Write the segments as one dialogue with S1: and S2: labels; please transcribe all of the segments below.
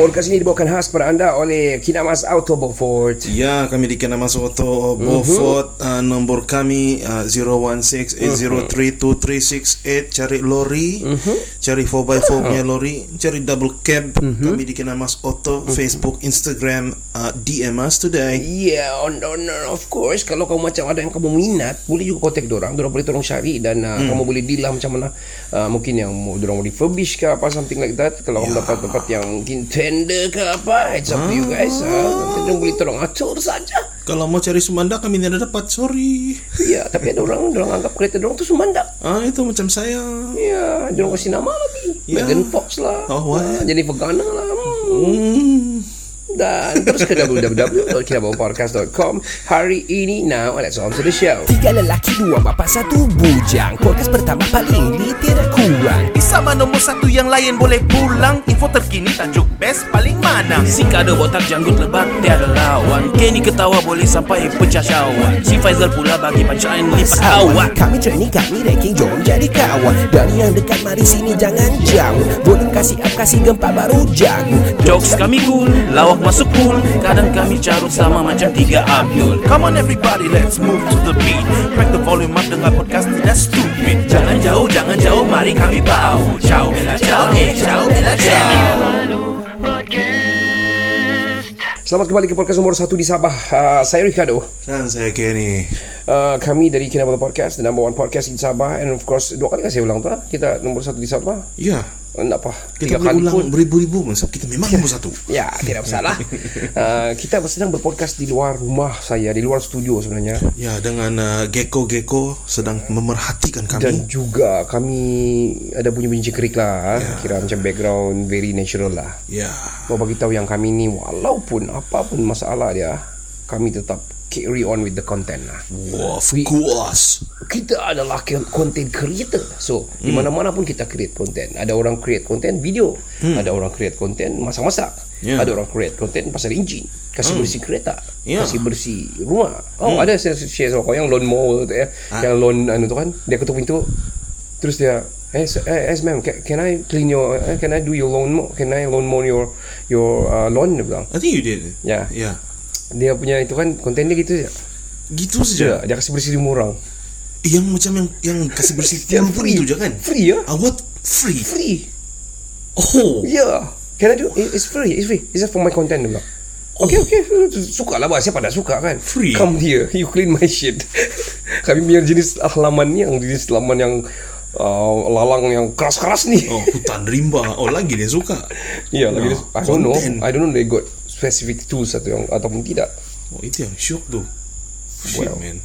S1: ini dibawakan khas kepada anda oleh Kinamas Auto Beaufort.
S2: Ya, kami di Kinamas Auto Beaufort. Uh, nombor kami uh, 016-803-2368. Cari lori. Cari 4x4 punya lori. Cari double cab. Kami di Kinamas Auto. Facebook, Instagram. Uh, DM us today.
S1: Yeah, on, on, of course. Kalau kamu macam ada yang kamu minat, boleh juga kontak dorang. Dorang boleh tolong cari dan uh, kamu boleh deal lah macam mana. Uh, mungkin yang dorang mau refurbish ke apa something like that. Kalau kamu dapat tempat yang mungkin tender ke apa, it's up to you guys. Uh, nanti dorang boleh tolong atur saja.
S2: Kalau mau cari Sumanda, kami tidak dapat. Sorry.
S1: Ya, tapi ada orang, dorang anggap kereta dorang tu Sumanda.
S2: Ah, itu macam saya.
S1: Ya, dorang kasih nama lagi.
S2: Ya.
S1: Megan Fox lah.
S2: Oh, what?
S1: Ah, Jennifer Garner lah. Hmm. Dan terus ke www.kinabawapodcast.com Hari ini now Let's on to the show. Tiga lelaki, dua bapa, satu bujang. Podcast pertama paling ini tiada kurang.
S3: Di sama nombor satu yang lain boleh pulang. Info terkini tajuk best paling mana. Si kado botak janggut lebat tiada lawan. Kenny ketawa boleh sampai pecah syawak Si Faizal pula bagi pancaan lipat awak
S1: Kami training, kami ranking Jom jadi kawan. Dari yang dekat mari sini jangan jauh. Volume kasih up, kasih gempa baru jago.
S3: Jokes kami cool, lawak masuk cool Kadang kami carut sama macam tiga Abdul Come on everybody, let's move to the beat. Crack the volume up dengan podcast tidak stupid. Jangan jauh, jangan jauh, mari kami bau. Ciao, bella ciao, eh ciao, bella ciao.
S1: Selamat kembali ke podcast nomor satu di Sabah. Uh, Saya Ricardo.
S2: Dan saya Kenny.
S1: uh, Kami dari Kinabalu Podcast The number one podcast di Sabah. And of course Dua kali kan saya ulang tu lah Kita nombor satu di Sabah.
S2: Ya,
S1: Tak apa
S2: kita
S1: Tiga
S2: boleh
S1: kali
S2: ulang
S1: pun
S2: beribu-ribu pun. sebab Kita memang nombor satu.
S1: Ya, tidak masalah. uh, kita sedang berpodcast di luar rumah saya, di luar studio sebenarnya.
S2: Ya, dengan uh, Gecko-Gecko sedang memerhatikan kami.
S1: Dan juga kami ada bunyi-bunyi cekrik lah. Yeah. Kira macam background very natural lah.
S2: Ya,
S1: Mau bagi tahu yang kami ni walaupun apapun masalah dia, kami tetap carry on with the content lah.
S2: of
S1: We-
S2: course.
S1: Kita adalah content creator. So, di mana-mana pun kita create content. Ada orang create content video. Ada orang create content masak-masak.
S2: Yeah.
S1: Ada orang create content pasal enjin. Kasih bersih kereta.
S2: Yeah.
S1: Kasih bersih rumah. Oh, ada saya share sama kau yang lawn mower tu ya. Yang lawn anu tu kan. Dia ketuk pintu. Terus dia Eh, s- eh, yes, ma'am. Can, can I clean your? eh, Can I do your lawn mow? Can I lawn mow your your uh, lawn?
S2: I think you did.
S1: Ya.
S2: Ya.
S1: Dia punya itu kan konten dia gitu je.
S2: Gitu
S1: Dia,
S2: saja.
S1: dia kasih bersih rumah orang.
S2: Yang macam yang yang kasih bersih
S1: Yang
S2: pun
S1: free.
S2: itu je kan?
S1: Free ya?
S2: Ah, what? Free?
S1: Free.
S2: Oh.
S1: Yeah. Can I do? It- It's free. It's free. It's just for my content dia bilang. Okay, okay. Suka lah bah. Siapa dah suka kan?
S2: Free.
S1: Come here. You clean my shit. Kami punya jenis halaman ni yang jenis halaman yang uh, lalang yang keras-keras ni.
S2: Oh, hutan rimba. Oh, lagi dia suka.
S1: Ya, lagi
S2: Oh,
S1: I don't know. I don't know they got specific tools atau yang ataupun tidak.
S2: Oh, itu yang syok tu. Shit,
S1: Well,
S2: man.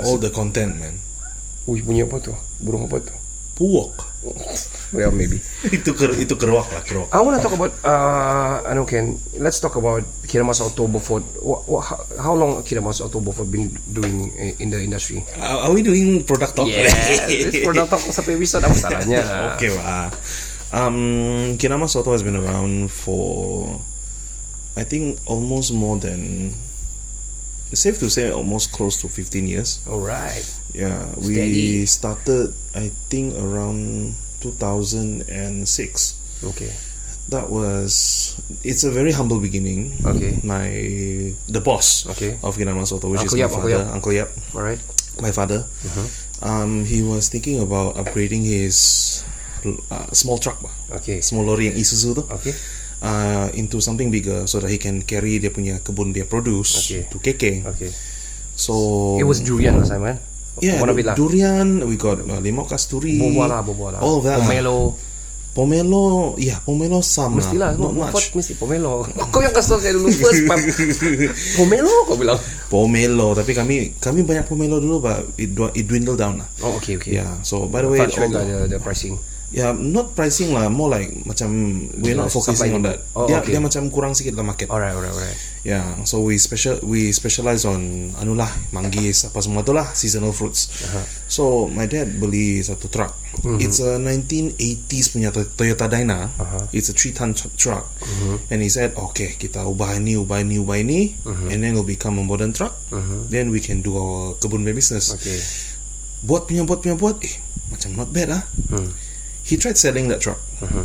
S2: All the content, man.
S1: Wih, bunyi apa tu? Burung apa tu?
S2: Puak.
S1: Well, maybe.
S2: itu ker itu keruak lah, keruak.
S1: I want to talk about uh, know Ken. Let's talk about Kiramas Auto Beaufort. What, what, how, how long Kiramas Auto Beaufort been doing in the industry?
S2: Are are we doing product talk?
S1: this product talk satu episode apa salahnya?
S2: okay, wah. Um, Kinama Soto has been around for, I think, almost more than. Safe to say almost close to 15 years.
S1: Alright.
S2: Yeah,
S1: Steady.
S2: we started, I think, around 2006.
S1: Okay.
S2: That was. It's a very humble beginning.
S1: Okay.
S2: My the boss.
S1: Okay.
S2: Of Kinama Soto, which
S1: Uncle
S2: is
S1: Yap,
S2: my
S1: Uncle
S2: father,
S1: Yap.
S2: Uncle Yap
S1: Alright.
S2: my father. Um, he was thinking about upgrading his uh, small truck.
S1: Okay.
S2: small lorry yang Isuzu tu,
S1: Okay.
S2: Uh, into something bigger so that he can carry dia punya kebun dia produce
S1: Okay.
S2: to KK.
S1: Okay.
S2: So
S1: It was durian last time, man.
S2: yeah,
S1: One of it lah.
S2: durian. We got uh, limau kasturi.
S1: Boba lah, boba lah.
S2: All that.
S1: Pomelo.
S2: Pomelo, yeah, pomelo
S1: Mestilah
S2: lah,
S1: semua
S2: not much.
S1: mesti pomelo. Kau yang kasih saya dulu first pomelo kau bilang.
S2: Pomelo, tapi kami kami banyak pomelo dulu, but it, it dwindled down lah.
S1: Oh, okay, okay.
S2: Yeah. So by the way, all
S1: lah
S2: the-
S1: the, the
S2: Yeah, not pricing lah, more like macam we're not focusing on that.
S1: Oh,
S2: dia,
S1: okay.
S2: dia macam kurang sikit lah market.
S1: Alright, alright, alright.
S2: Yeah, so we special we specialize on anu lah, manggis apa semua tu lah, seasonal fruits.
S1: Uh-huh.
S2: So my dad beli satu truck.
S1: Mm-hmm.
S2: It's a 1980s punya To- Toyota Dyna.
S1: Uh-huh.
S2: It's a three ton tr- truck. And he said, okay, kita ubah ini, ubah ini, ubah ini,
S1: Mm-hmm.
S2: and then it'll become a modern truck. Then we can do our kebun business.
S1: Okay.
S2: Buat punya buat punya buat, eh macam not bad ah.
S1: Hmm.
S2: He tried selling that truck.
S1: Uh-huh.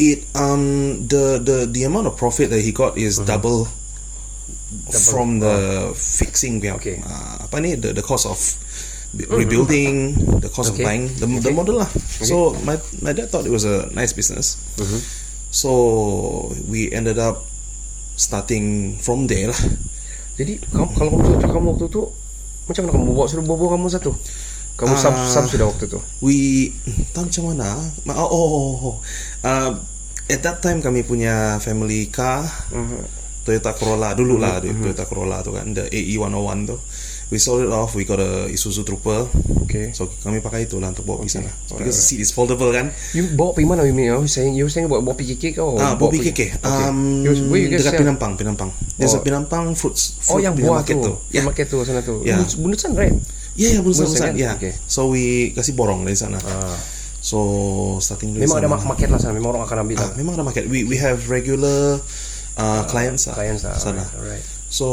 S2: It um the the the amount of profit that he got is
S1: Uh-huh.
S2: double, from the fixing punya
S1: Okay.
S2: uh, apa ni the the cost of b- rebuilding, the cost
S1: Okay.
S2: of buying the, the model lah. So my my dad thought it was a nice business. So we ended up starting from there lah.
S1: Jadi kamu, kalau kamu satu kamu waktu tu macam mana kamu bawa suruh bawa kamu satu? Kamu sub
S2: Ah.
S1: sub sudah waktu tu.
S2: We tahu macam mana? Ma- Oh, oh, oh, oh. Uh, at that time kami punya family car Toyota Corolla dulu lah Toyota Corolla tu kan the AE 101 tu. We sold it off. We got a Isuzu Trooper.
S1: Okay.
S2: So kami pakai itu lah untuk bawa pergi sana. Because the seat is foldable kan.
S1: You bawa pergi mana you mean? You saying you saying bawa bawa PKK kau?
S2: Ah, bawa PKK. Um,
S1: You, where you
S2: dekat
S1: sell?
S2: Pinampang, Pinampang. There's a
S1: Oh.
S2: Pinampang fruits.
S1: Oh
S2: fruit
S1: yang
S2: punya
S1: buah tu.
S2: tu.
S1: Yang
S2: Yeah.
S1: market tu sana tu.
S2: Yeah.
S1: Bunus- Bunusan right?
S2: Yeah, yeah, bunusan,
S1: bunusan. kan?
S2: Yeah.
S1: Okay.
S2: So we kasih borong dari sana.
S1: Ah.
S2: So starting dari
S1: Memang ada
S2: sana.
S1: mak- market lah sana. Memang orang akan ambil lah.
S2: Ah, memang ada market. We we have regular uh, clients lah.
S1: Clients lah.
S2: Sana.
S1: Alright. alright.
S2: So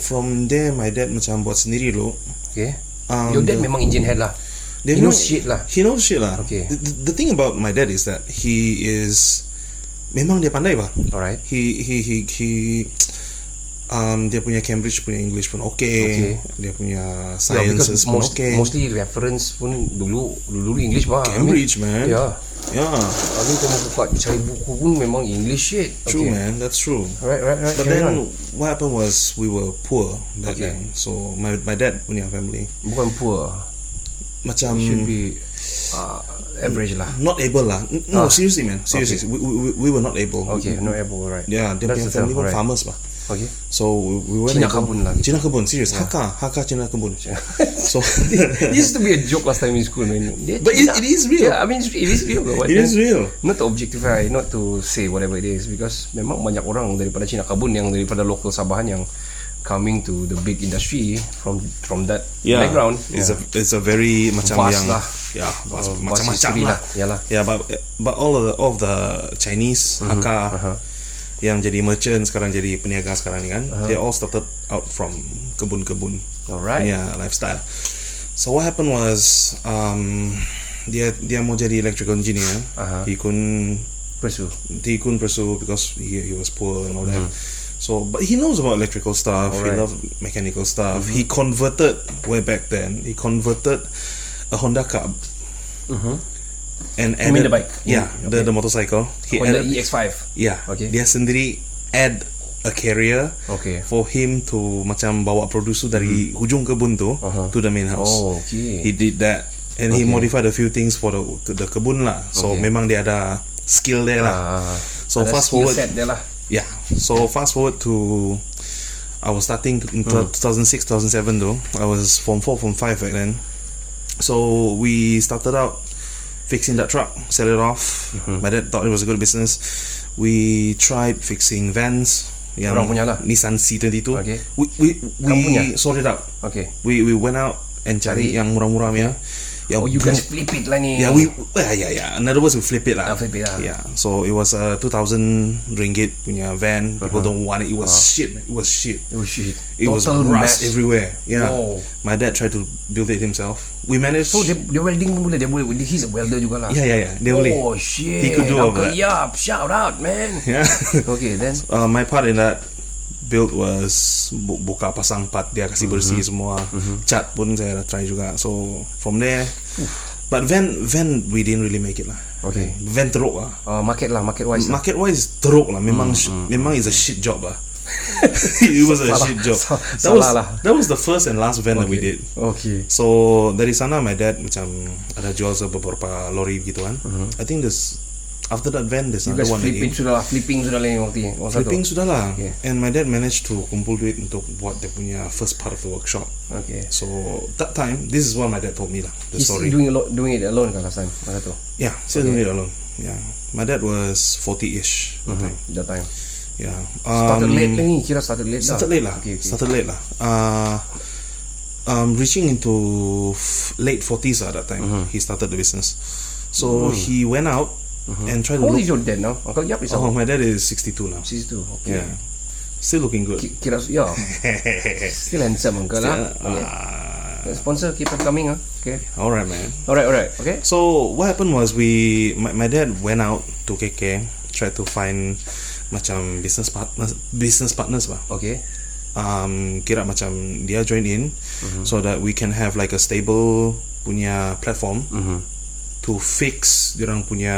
S2: from there my dad macam buat sendiri dulu.
S1: Okay.
S2: Um,
S1: Your dad
S2: the-
S1: memang engine head lah. He
S2: know-
S1: knows shit lah.
S2: He knows shit lah.
S1: Okay.
S2: The, the- the thing about my dad is that he is memang dia pandai bah.
S1: Alright.
S2: He he he he um dia punya Cambridge punya English pun okay.
S1: Okay.
S2: Dia punya
S1: Yeah,
S2: sciences
S1: because
S2: pun
S1: most,
S2: okay.
S1: mostly reference pun dulu dulu dulu English bah.
S2: Cambridge,
S1: I mean,
S2: man.
S1: Yeah.
S2: yeah,
S1: I mean kamu buka cari buku pun memang English shit.
S2: true
S1: okay.
S2: man. That's true.
S1: Right, right, right.
S2: But
S1: carry
S2: then
S1: on.
S2: what happened was we were poor back
S1: Okay.
S2: then. So my my dad punya family
S1: bukan poor.
S2: macam
S1: Should be uh, average lah.
S2: not able lah. No,
S1: Ah.
S2: seriously man. Seriously, we, we, we were not able.
S1: Okay, no able, right.
S2: Yeah, dia punya family pun
S1: right.
S2: farmers lah.
S1: Okay.
S2: So we, we were
S1: Cina kebun lah.
S2: Cina kebun, serious. Haka, Haka Cina kebun. so
S1: This used to be a joke last time in school, man.
S2: But it- it is real.
S1: Yeah, I mean, it is real. What
S2: it is real.
S1: Not to objectify, not to say whatever it is, because memang banyak orang daripada Cina Kabun yang daripada local Sabahan yang coming to the big industry from from that background.
S2: It's a it's a very macam
S1: Vast
S2: yang
S1: lah.
S2: yeah, vast,
S1: Oh,
S2: macam-macam lah.
S1: lah. Yalah.
S2: Yeah, but but all of the all of the Chinese
S1: Mm-hmm.
S2: Haka
S1: Uh-huh.
S2: Yang jadi merchant sekarang jadi peniaga sekarang ni kan, they all started out from kebun-kebun.
S1: Alright.
S2: Yeah, lifestyle. So what happened was um dia dia mau jadi electrical engineer.
S1: Uh-huh.
S2: He couldn't
S1: Pursue.
S2: he couldn't pursue because he, he was poor and all that. So, but he knows about electrical stuff. He
S1: Alright.
S2: loved mechanical stuff. He converted way back then. He converted a Honda Cub. And
S1: You mean
S2: added-
S1: the bike?
S2: Yeah,
S1: Mm,
S2: the the motorcycle. He
S1: Honda
S2: added,
S1: EX5.
S2: yeah.
S1: Okay.
S2: Dia sendiri add a carrier
S1: Okay.
S2: for him to macam bawa producer dari hujung kebun tu
S1: Uh-huh.
S2: to the main house.
S1: Oh, okay.
S2: He did that and he
S1: Okay.
S2: modified a few things for the the kebun lah. So
S1: Okay.
S2: memang dia ada skill there lah.
S1: Ah,
S2: So
S1: ada
S2: fast forward,
S1: set dia lah.
S2: yeah. So fast forward to I was starting in
S1: Hmm.
S2: 2006, 2007 though. I was form four, form five back then. So we started out fixing that truck, sell it off.
S1: Mm-hmm.
S2: My dad thought it was a good business. We tried fixing vans. Yang
S1: Orang punya lah.
S2: Nissan C22.
S1: Okay.
S2: We we, we
S1: Kamu punya?
S2: sorted out.
S1: Okay.
S2: We we went out and cari
S1: Cari.
S2: yang murah-murah punya. Yang
S1: Oh, you guys flip it lah ni.
S2: Yeah, we yeah, yeah, yeah. In other words, we flip it lah.
S1: Ah, flip it lah.
S2: Yeah. So it was a two thousand ringgit punya van. People
S1: Uh-huh.
S2: don't want it. It was shit. man. It was shit.
S1: Oh shit.
S2: It was
S1: Total
S2: rust
S1: mess.
S2: everywhere. Yeah.
S1: Wow.
S2: My dad tried to build it himself. We managed.
S1: So dia welding pun boleh dia boleh he's a welder juga lah.
S2: yeah, yeah, yeah. Dia boleh.
S1: Oh shit.
S2: He could do all that.
S1: Yap, shout out man.
S2: Yeah.
S1: okay, then
S2: uh, my part in that build was bu- buka pasang part dia kasih bersih
S1: Mm-hmm.
S2: semua. Cat pun saya try juga. So from there. But van van we didn't really make it lah.
S1: Okay.
S2: Van teruk lah.
S1: uh, market lah, market wise.
S2: Market wise teruk lah. Memang
S1: Mm,
S2: memang is a shit job lah. it was a
S1: Salah.
S2: shit job.
S1: Sa-
S2: That was
S1: salah lah.
S2: that was the first and last van that we did.
S1: Okay.
S2: So dari sana my dad macam ada jual beberapa lori gitu kan.
S1: Mm-hmm.
S2: I think this after that van there's
S1: You
S2: another one
S1: flipping sudah lah, flipping sudah lah waktu ni.
S2: Flipping
S1: satu.
S2: sudah lah.
S1: Okay.
S2: And my dad managed to kumpul duit untuk buat dia punya first part of the workshop.
S1: Okay.
S2: So that time, this is what my dad told me lah. The
S1: He's
S2: story.
S1: doing, alo- doing it alone kan last time? Masa tu?
S2: yeah, still doing it alone. Yeah, my dad was 40-ish. that time.
S1: That time.
S2: Yeah.
S1: Started
S2: Um,
S1: late lah ni, kira started late
S2: Started
S1: lah.
S2: late lah.
S1: Okay, okay.
S2: Started late lah. Uh, um, reaching into f- late 40s at that time,
S1: Mm-hmm.
S2: he started the business. So he went out and tried to
S1: How old
S2: look.
S1: is your dad now? Uncle Yap is
S2: Oh,
S1: how?
S2: my dad is 62 now.
S1: 62. Okay.
S2: Yeah. Still looking good.
S1: Ki- Kira, ya. Still handsome uncle lah. Okay.
S2: Ah,
S1: Sponsor keep on coming ah. Okay.
S2: all right, man.
S1: Alright, alright. Okay.
S2: So what happened was we my, my dad went out to KK, tried to find macam business partners business partners bah.
S1: Okay.
S2: Um, kira macam dia join in so that we can have like a stable punya platform to fix orang punya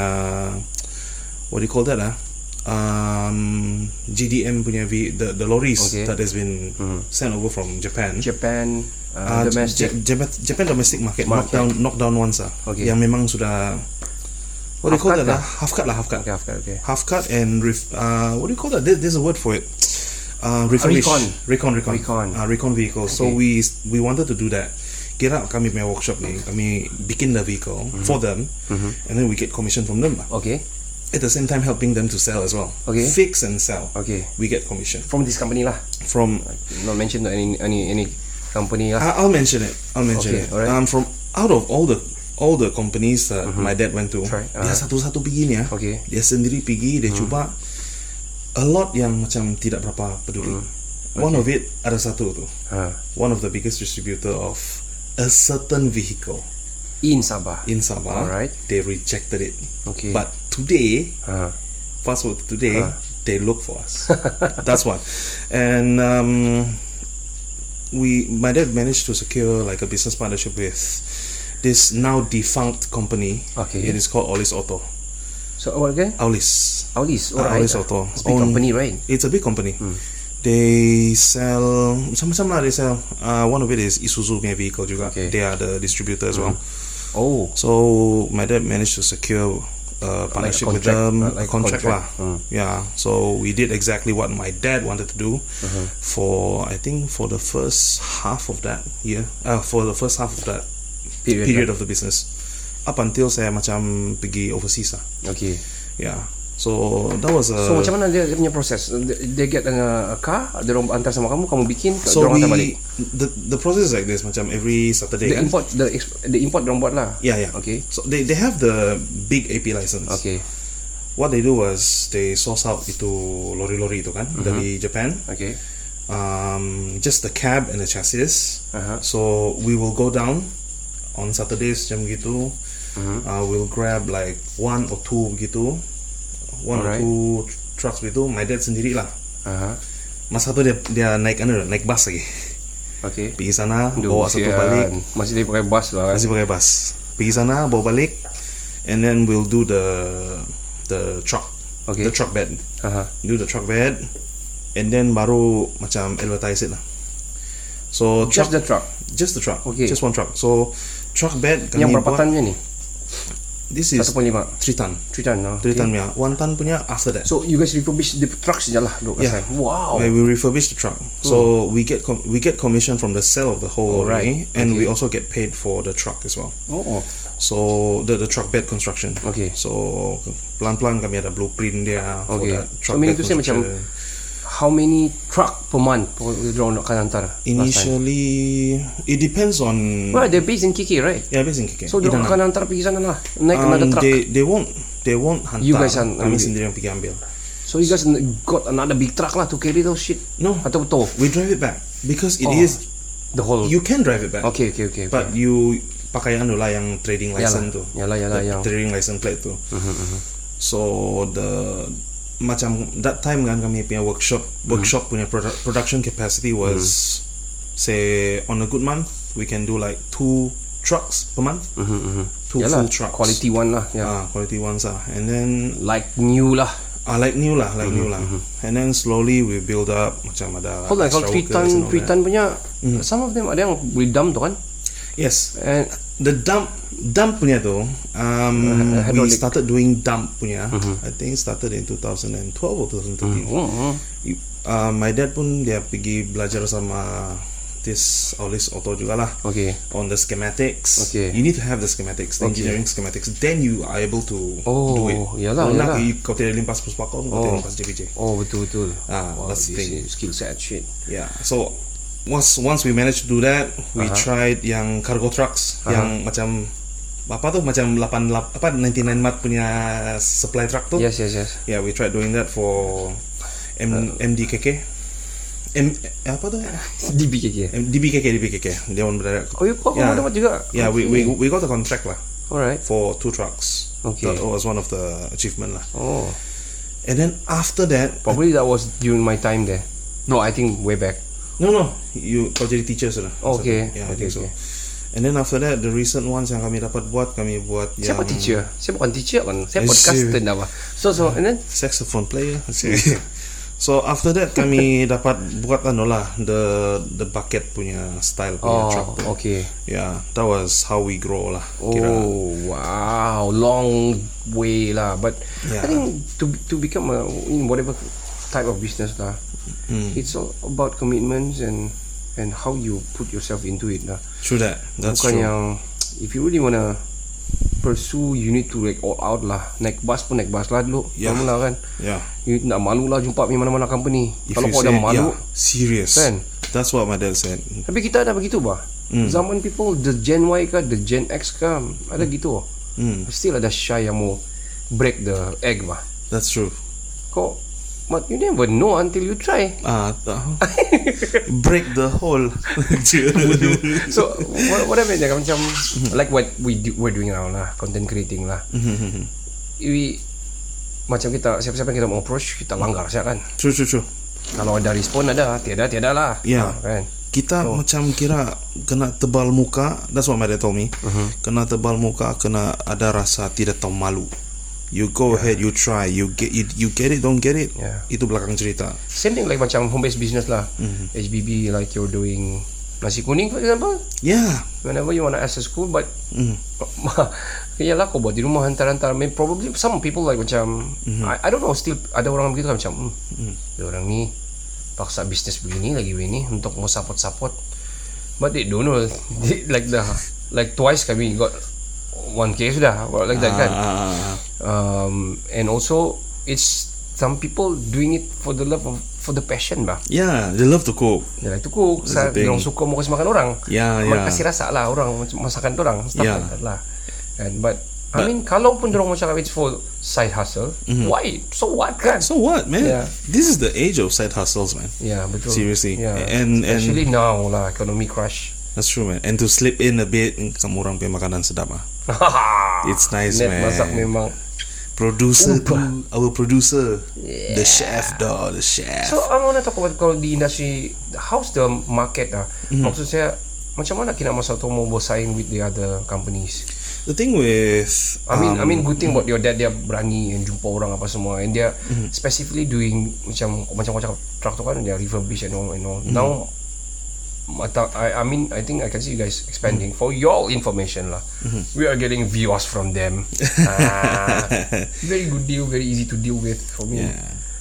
S2: what do you call that ah? Um, GDM punya v, the the lorries
S1: Okay.
S2: that has been sent over from Japan.
S1: Japan uh,
S2: Uh,
S1: domestic.
S2: J- Japan, domestic market,
S1: Market.
S2: knockdown knockdown ones ah.
S1: Okay.
S2: Yang memang sudah what do you call that
S1: lah.
S2: lah? Half cut lah, half cut.
S1: Okay, half cut, okay.
S2: Half cut and ref, uh, what do you call that? There, there's a word for it. Uh, refurbish.
S1: recon.
S2: Recon, recon.
S1: Recon.
S2: Uh, recon vehicle. So
S1: Okay.
S2: we we wanted to do that. Kira kami punya workshop ni, kami bikin the vehicle
S1: Mm-hmm.
S2: for them, and then we get commission from them. lah.
S1: Okay.
S2: At the same time, helping them to sell as well.
S1: Okay.
S2: Fix and sell.
S1: Okay.
S2: We get commission
S1: From this company lah.
S2: from
S1: Not mention any any any company lah.
S2: I- I'll mention it. I'll mention
S1: Okay,
S2: it.
S1: alright.
S2: Um, from out of all the all the companies that my dad went to,
S1: Try,
S2: dia
S1: uh-huh.
S2: satu-satu pergi ni ya.
S1: Okay.
S2: Dia sendiri pergi, dia cuba. A lot yang macam tidak berapa peduli. One of it ada satu tu.
S1: Ha.
S2: One of the biggest distributor of a certain vehicle
S1: In Sabah.
S2: in Sabah.
S1: Alright.
S2: They rejected it.
S1: Okay.
S2: But today,
S1: Ha.
S2: fast forward to today, they look for us. That's one. And um, we, my dad managed to secure like a business partnership with this now defunct company.
S1: Okay.
S2: It is called Olis Auto.
S1: So what again?
S2: Aulis.
S1: Aulis.
S2: Uh,
S1: Alright.
S2: Aulis Auto.
S1: It's a big
S2: Own-
S1: company, right?
S2: It's a big company. They sell macam-macam lah. They sell. Uh, one of it is Isuzu punya vehicle juga.
S1: Okay.
S2: They are the distributor as well.
S1: Oh.
S2: So my dad managed to secure a partnership with
S1: contract,
S2: them,
S1: uh, like
S2: a contract,
S1: contract.
S2: lah. Yeah. So we did exactly what my dad wanted to do
S1: Uh-huh.
S2: for I think for the first half of that year. Uh, for the first half of that
S1: Period.
S2: period of the business. Up until saya macam pergi overseas lah.
S1: Okay.
S2: Yeah. So that was a.
S1: So macam mana dia, dia punya proses? They, get a, a car, dia orang hantar sama kamu, kamu bikin,
S2: so
S1: dia orang hantar balik.
S2: the the process is like this macam every Saturday
S1: The
S2: kan?
S1: import, the, the import dia orang buat lah.
S2: Yeah, yeah.
S1: Okay.
S2: So they they have the big AP license.
S1: Okay.
S2: What they do was they source out itu lori-lori itu kan
S1: Mm-hmm.
S2: dari Japan.
S1: Okay.
S2: Um, just the cab and the chassis.
S1: Uh-huh.
S2: So we will go down on Saturdays jam gitu.
S1: Mm-hmm.
S2: Uh, we'll grab like one or two begitu, one
S1: Alright.
S2: or two trucks begitu. My dad sendiri lah.
S1: Aha.
S2: Masa tu dia dia naik anu naik bus lagi.
S1: Okay.
S2: Pergi sana
S1: Duh,
S2: bawa satu
S1: sian.
S2: balik.
S1: Masih dia pakai bus lah. kan?
S2: Masih pakai bus. Pergi sana bawa balik, and then we'll do the the truck.
S1: Okay.
S2: The truck bed.
S1: Aha.
S2: Do the truck bed, and then baru macam advertise it lah. So
S1: Just
S2: truck,
S1: the truck.
S2: just the truck.
S1: Okay.
S2: Just one truck. So truck bed kami
S1: Yang berapa
S2: buat.
S1: ni?
S2: This is
S1: 1.5.
S2: 3 ton.
S1: 3 ton. ah,
S2: 3
S1: okay.
S2: ton punya. 1 ton punya after that.
S1: So you guys refurbish the trucks je lah dulu
S2: Yeah.
S1: yeah. Wow.
S2: We refurbish the truck. So we get com- we get commission from the sale of the whole
S1: Alright.
S2: lorry, and we
S1: Okay.
S2: also get paid for the truck as well.
S1: Oh.
S2: So the the truck bed construction.
S1: Okay.
S2: So pelan-pelan kami ada blueprint dia for
S1: Okay.
S2: that
S1: So
S2: truck
S1: meaning
S2: bed
S1: to say macam. How many truck per month orang akan hantar?
S2: Initially, it depends on.
S1: Well, they're based in KK, right?
S2: Yeah, based in KK.
S1: So dia
S2: Idan
S1: akan hantar pergi sana lah. Naik
S2: um,
S1: another truck.
S2: they they won't they won't hantar.
S1: You guys han-
S2: kami sendiri yang pergi ambil.
S1: So you guys got another big truck lah to carry those shit.
S2: No.
S1: Atau betul?
S2: We drive it back because it
S1: Oh.
S2: is
S1: The whole.
S2: you can drive it back.
S1: Okay, okay, okay. okay.
S2: But you pakai anu lah yang trading license tu.
S1: Yalah, yalah, yang-
S2: Trading license plate tu.
S1: Mm-hmm,
S2: So the macam that time kan kami punya workshop
S1: Mm-hmm.
S2: workshop punya produ- production capacity was say on a good month we can do like two trucks per month. Two
S1: Mm-hmm, Yalah,
S2: full trucks.
S1: quality one lah. Yeah.
S2: Ah, quality ones ah. And then
S1: like new lah.
S2: ah like new lah, like new lah. And then slowly we build up macam ada
S1: Mm-hmm, on,
S2: extra
S1: kalau 3 ton,
S2: workers and all
S1: 3
S2: that.
S1: ton punya, some of them ada yang boleh dump tu kan?
S2: Yes.
S1: And
S2: The dump dump punya tu, um, we
S1: hydraulic.
S2: started doing dump punya. I think started in 2012 or 2013. You- Uh, my dad pun dia pergi belajar sama this Aulis Auto juga lah.
S1: Okay.
S2: On the schematics.
S1: Okay.
S2: You need to have the schematics, the
S1: Okay.
S2: engineering schematics. Then you are able to
S1: Oh,
S2: do it.
S1: yalah,
S2: Kalau nak,
S1: yalah.
S2: you- Kau tidak limpas puspakau, kau tidak limpas JPJ.
S1: Oh betul betul.
S2: Ah,
S1: wow,
S2: that's the thing.
S1: skill set shit.
S2: Yeah. So once once we managed to do that, we
S1: Uh-huh.
S2: tried yang cargo trucks yang macam apa tu macam 88 apa 99 mat punya supply truck tu.
S1: Yes yes yes.
S2: Yeah, we tried doing that for M, MDKK. M apa tu?
S1: DBKK.
S2: M, DBKK DBKK. Dia orang berada.
S1: Oh, you kau yeah. dapat juga.
S2: Yeah, we, we
S1: Okay.
S2: we got the contract lah
S1: Alright.
S2: for two trucks.
S1: Okay.
S2: That was one of the achievement lah.
S1: Oh,
S2: And then after that,
S1: probably that was during my time there. No, I think way back.
S2: no no, you kau jadi teacher sudah.
S1: Oh, okay.
S2: Yeah, I
S1: Okay,
S2: think so.
S1: okay.
S2: And then after that, the recent ones yang kami dapat buat, kami buat
S1: Siapa
S2: yang
S1: teacher? Saya bukan teacher kan. Saya podcaster dah apa. So so and then
S2: saxophone player. so after that kami dapat buat anu lah the the bucket punya style punya
S1: oh
S2: tu.
S1: okay.
S2: Yeah, that was how we grow lah. Kira.
S1: Oh wow, long way lah. But
S2: Yeah.
S1: I think to to become a in whatever type of business lah,
S2: Hmm.
S1: it's all about commitments and and how you put yourself into it lah.
S2: True that. That's
S1: Bukan
S2: true.
S1: yang if you really wanna pursue, you need to like all out lah. Naik bus pun naik bus lah dulu.
S2: Yeah.
S1: Mula kan.
S2: Yeah.
S1: You nak malu lah jumpa pergi mana-mana company.
S2: If
S1: Kalau kau dah malu,
S2: yeah, serious.
S1: Kan?
S2: That's what my dad said.
S1: Tapi kita ada begitu bah.
S2: Hmm.
S1: Zaman people the Gen Y ke the Gen X ke ada gitu.
S2: Hmm.
S1: Still ada shy yang mau break the egg bah.
S2: That's true.
S1: Kau but you never know until you try.
S2: Ah, uh, break the hole.
S1: So what, what I mean like, macam like what we do, we're doing now lah content creating lah. we macam kita siapa-siapa kita mau approach kita langgar saja kan.
S2: true, true, true.
S1: Kalau ada respon ada, tiada tiada lah.
S2: Yeah.
S1: Ha, kan.
S2: Kita macam kira kena tebal muka. That's what my dad told me.
S1: Uh-huh.
S2: Kena tebal muka, kena ada rasa tidak tahu malu. You go ahead, you try, you get it, you get it, don't get it.
S1: Yeah.
S2: Itu belakang cerita.
S1: Same thing like macam home based business lah.
S2: Mm-hmm.
S1: HBB like you're doing nasi kuning for example.
S2: Yeah.
S1: Whenever you want to access school but
S2: Mm.
S1: Yalah kau buat di rumah hantar-hantar I mean, Probably some people like macam
S2: Mm-hmm.
S1: I, I don't know still Ada orang begitu kan macam hmm, mm. orang ni Paksa bisnes begini lagi begini Untuk mau support-support But they don't know they, Like the Like twice kami got 1k sudah Like that kan
S2: Ah,
S1: um, And also It's Some people doing it For the love of For the passion bah
S2: yeah, they love to cook.
S1: Dia like tu cook
S2: That's
S1: Saya
S2: the thing.
S1: orang suka mau kasih makan orang Orang
S2: ya.
S1: kasih rasa lah orang Masakan orang Stuff
S2: Ya.
S1: like that lah And but, I mean Kalau pun orang mau cakap It's for side hustle Why So what kan
S2: Mm-hmm. So what, man?
S1: Yeah.
S2: This is the age of side hustles, man.
S1: Yeah, betul
S2: Seriously.
S1: yeah.
S2: And- and-
S1: Especially now lah Economy crash.
S2: That's true, man. And to slip in a bit, kamu orang punya makanan sedap ah. It's nice,
S1: Net
S2: man.
S1: masak memang
S2: Producer,
S1: Upa.
S2: tu, our producer, the chef, dog, the chef.
S1: So I want to talk about Kalau di industri How's the market lah
S2: Mm-hmm.
S1: Maksud saya Macam mana kena masa tu Mau bersaing with the other companies
S2: the thing with,
S1: I mean, I
S2: um,
S1: mean, good thing about your dad dia berani and jumpa orang apa semua, and dia
S2: Mm-hmm.
S1: specifically doing macam macam macam truck tu kan dia refurbish and all and all.
S2: Mm-hmm.
S1: Now, I, I mean, I think I can see you guys expanding. For your information lah,
S2: Mm-hmm.
S1: we are getting views from them. Ah, very good deal, very easy to deal with for me.
S2: yeah,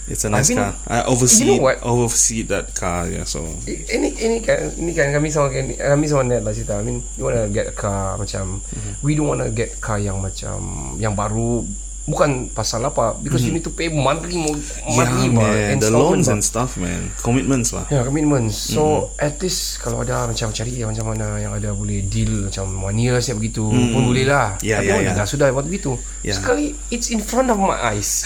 S2: it's a nice
S1: been-
S2: car. I oversee,
S1: You know what?
S2: oversee that car, yeah. So
S1: Ini ini kan ini kan kami sama kan kami sama net lah cerita. I mean, you wanna get a car macam we don't wanna get car yang macam yang baru bukan pasal apa because you need to pay monthly mo-
S2: yeah,
S1: monthly ba,
S2: man, the
S1: installment
S2: loans and stuff, man, commitments lah.
S1: Ya, commitments. So at least kalau ada macam cari yang macam mana yang ada boleh deal macam one year siap begitu pun boleh lah.
S2: Ya,
S1: Tapi orang
S2: ya.
S1: dah sudah buat begitu.
S2: Ya.
S1: Sekali it's in front of my eyes.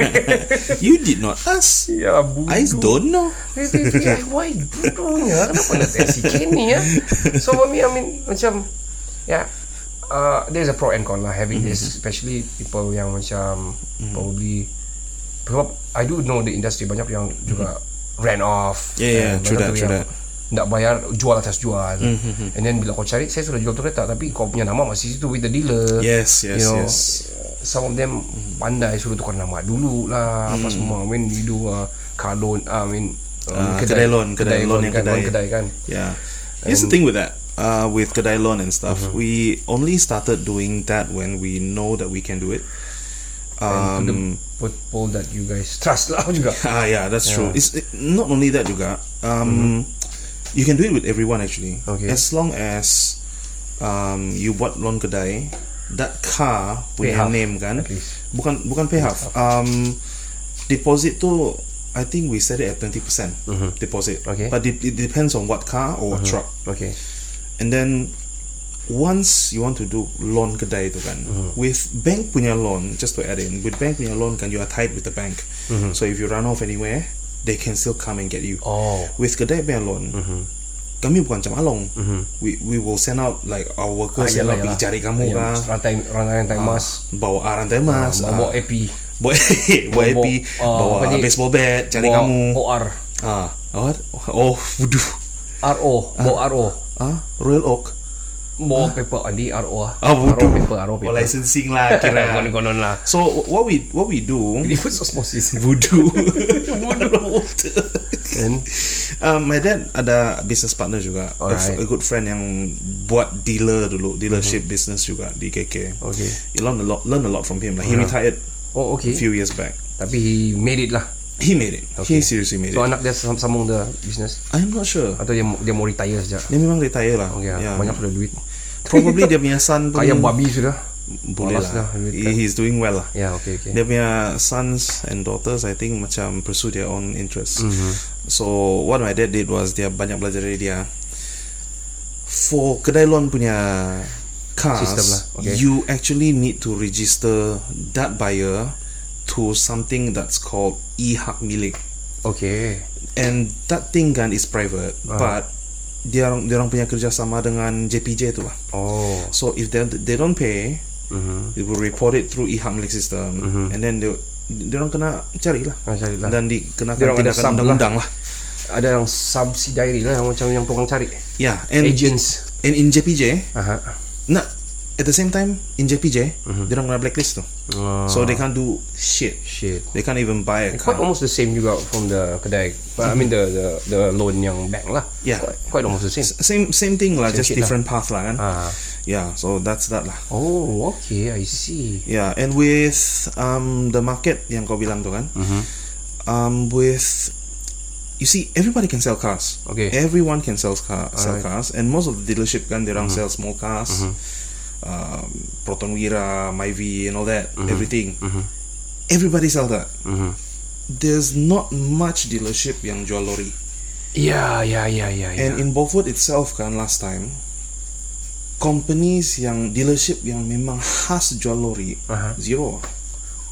S2: you did not ask.
S1: ya, bodoh.
S2: I don't know.
S1: Why bodohnya Kenapa nak taxi Kenny ya So for me I mean Macam Yeah uh, There's a pro and con lah Having this Especially people yang macam Probably Sebab I do know the industry Banyak yang juga Ran off.
S2: Yeah, yeah, true that, true
S1: yang
S2: that.
S1: Tak bayar Jual atas jual. And then bila kau cari Saya sudah jual tu kereta Tapi kau punya nama masih situ With the dealer.
S2: Yes, yes,
S1: you know,
S2: yes.
S1: Some of them Pandai suruh tukar nama dulu lah Apa semua. When we do uh, Car loan uh, I mean um,
S2: Ah, kedai loan, kedai loan yang
S1: kan,
S2: kedai.
S1: loan kedai kan.
S2: Yeah. Here's the thing with that. Uh, with kedai loan and stuff,
S1: Mm-hmm.
S2: we only started doing that when we know that we can do it.
S1: And to the
S2: Um,
S1: people that you guys trust lah juga.
S2: ah, yeah, that's true. It's it, not only that juga. Um, you can do it with everyone actually.
S1: Mm-hmm. Okay.
S2: As long as um, you buat loan kedai, that car
S1: Pay
S2: punya
S1: half,
S2: name kan, bukan bukan pay half. Um, deposit tu, I think we set it at twenty percent deposit.
S1: Mm-hmm. Okay. Mm-hmm.
S2: But it, it depends on what car or what truck.
S1: Okay.
S2: And then once you want to do loan kedai tu kan
S1: Mm-hmm.
S2: with bank punya loan just to add in with bank punya loan kan you are tied with the bank so if you run off anywhere they can still come and get you
S1: Mm-hmm. Oh. Mm-hmm.
S2: with kedai punya loan kami bukan macam along we we will send out like our workers
S1: Ah, yalah,
S2: cari kamu kah
S1: Rantai rantai rantai emas.
S2: bawa ah, rantai emas
S1: Bawa, bawa
S2: ah,
S1: AP.
S2: bawa bawa AP
S1: ah,
S2: bawa
S1: apa ni?
S2: baseball bat cari
S1: bawa
S2: kamu
S1: OR.
S2: ah what oh wuduh
S1: RO. Bawa RO.
S2: Ah Royal Oak
S1: Bawa paper ah, di RO ah. RO paper, RO
S2: Oh,
S1: paper.
S2: licensing lah kira.
S1: Konon-konon lah.
S2: So what we what we do
S1: Reverse osmosis.
S2: voodoo voodoo
S1: Kan?
S2: um, my dad ada business partner juga a,
S1: Alright.
S2: a good friend yang buat dealer dulu dealership business juga di KK
S1: Okay.
S2: you learn a lot learn a lot from him like he retired
S1: Oh,
S2: a
S1: okay.
S2: few years back
S1: Tapi he made it lah.
S2: He made it
S1: Okay.
S2: he seriously made
S1: So
S2: it
S1: anak dia sam- sambung the business
S2: I'm not sure
S1: atau dia dia mau retire saja.
S2: dia memang retire lah
S1: Okay,
S2: yeah.
S1: banyak sudah duit.
S2: probably dia punya son pun
S1: Kaya babi sudah.
S2: boleh
S1: Malas
S2: lah
S1: dah, duit
S2: He-
S1: kan.
S2: he's doing well lah
S1: Ya, okay, okay.
S2: Dia punya sons and daughters I think macam pursue their own interests.
S1: Mm-hmm.
S2: So what my dad did was dia banyak belajar dari dia. For kedai loan punya cars,
S1: System lah, okay.
S2: you actually need to register that buyer to something that's called e-hak milik.
S1: Okay.
S2: And that thing kan is private,
S1: Ah.
S2: but dia orang dia orang punya kerjasama dengan JPJ tu lah.
S1: Oh.
S2: So if they they don't pay,
S1: Mhm.
S2: they will report it through e-hak milik system, and then they dia orang kena cari lah,
S1: Ah, cari lah.
S2: dan dikenakan
S1: orang ada
S2: tindakan undang-undang lah.
S1: Ada yang subsidiary lah macam yang tukang cari.
S2: Yeah, and
S1: Agents.
S2: and in JPJ,
S1: Aha.
S2: nah, at the same time in JPJ, dia orang kena blacklist tu,
S1: Oh.
S2: so they can't do shit.
S1: Shit.
S2: They can't even buy a car.
S1: Quite almost the same you got from the kedai. But I mean the the the loan yang bank lah.
S2: Yeah.
S1: Quite, quite almost the same.
S2: S- Same same thing lah,
S1: Same
S2: just
S1: lah.
S2: different path lah kan.
S1: Ah.
S2: Yeah, so that's that lah.
S1: Oh, okay. I see.
S2: Yeah, and with um the market yang kau bilang tu kan,
S1: Mm-hmm.
S2: um with you see everybody can sell cars.
S1: Okay.
S2: Everyone can sell car sell.
S1: Mm-hmm.
S2: cars, and most of the dealership kan they sell small cars, um, Proton Wira, Myvi, and all that,
S1: Mm-hmm.
S2: everything. Everybody sell that.
S1: Mhm.
S2: There's not much dealership yang jual lorry.
S1: Yeah, yeah, yeah, yeah, yeah.
S2: And in Beaufort itself kan last time companies yang dealership yang memang khas jual lori
S1: Aha.
S2: zero.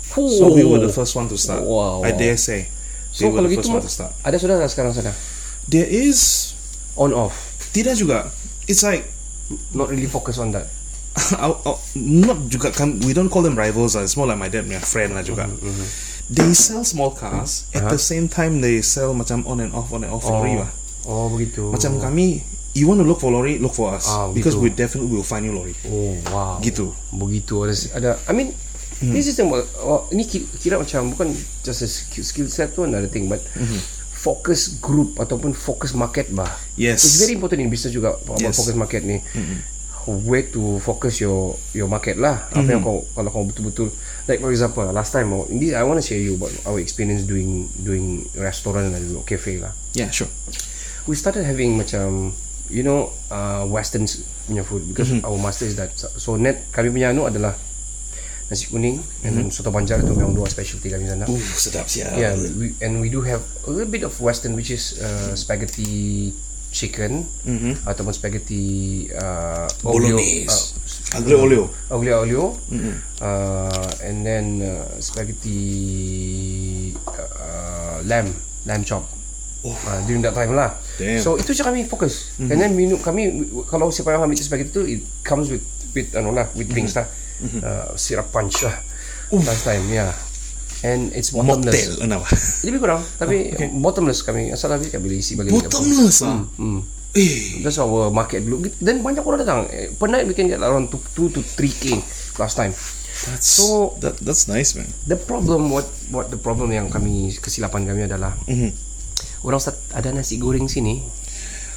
S2: So we were the first one to start.
S1: Wow,
S2: I
S1: wow.
S2: dare say.
S1: So
S2: we
S1: kalau gitu ada sudah tak sekarang sana?
S2: There is
S1: On off.
S2: tidak juga. It's like
S1: Not really focus on that.
S2: not juga kan we don't call them rivals lah. It's more like my dad punya friend lah juga.
S1: Mm-hmm,
S2: They sell small cars at
S1: Uh-huh.
S2: the same time they sell macam on and off on and off lorry lah.
S1: Oh, begitu.
S2: Macam kami you want to look for lorry look for us
S1: Ah,
S2: because
S1: begitu.
S2: we definitely will find you lorry.
S1: Oh, wow.
S2: Gitu.
S1: Begitu ada ada I mean This is the oh, ini ki- kira macam bukan just a skill, set tu another thing but focus group ataupun focus market bah.
S2: Yes.
S1: It's very important in business juga about
S2: Yes.
S1: focus market ni. Way to focus your your market lah. Apa yang kau kalau kau betul-betul like for example last time oh, ini I want to share you about our experience doing doing restaurant dan cafe lah.
S2: Yeah, sure.
S1: we started having macam you know uh, western punya food because our master is that so net kami punya anu adalah nasi kuning and then soto banjar itu memang dua specialty kami sana
S2: Uh, sedap siap.
S1: yeah we, and we do have a little bit of western which is uh, spaghetti chicken ataupun spaghetti uh, olio,
S2: Bolognese.
S1: uh,
S2: Aglio olio.
S1: Aglio olio. Uh, and then uh, spaghetti uh, lamb lamb chop.
S2: Oh.
S1: uh, during that time lah.
S2: Damn.
S1: so itu je kami fokus. And then minum kami kalau siapa yang ambil spaghetti tu it comes with with anu lah with drinks lah. Uh, syrup punch lah. Last time yeah and it's bottomless
S2: Mocktail kenapa?
S1: lebih kurang tapi bottomless kami asal lagi kami boleh isi bagi
S2: Bottomless ah.
S1: hmm.
S2: Eh,
S1: That's our market dulu Dan banyak orang datang Eh, Per night we can get around 2 to 3k Last time
S2: that's
S1: So-
S2: that that's nice man.
S1: The problem What what the problem yang kami Kesilapan kami adalah
S2: Mhm.
S1: Orang start Ada nasi goreng sini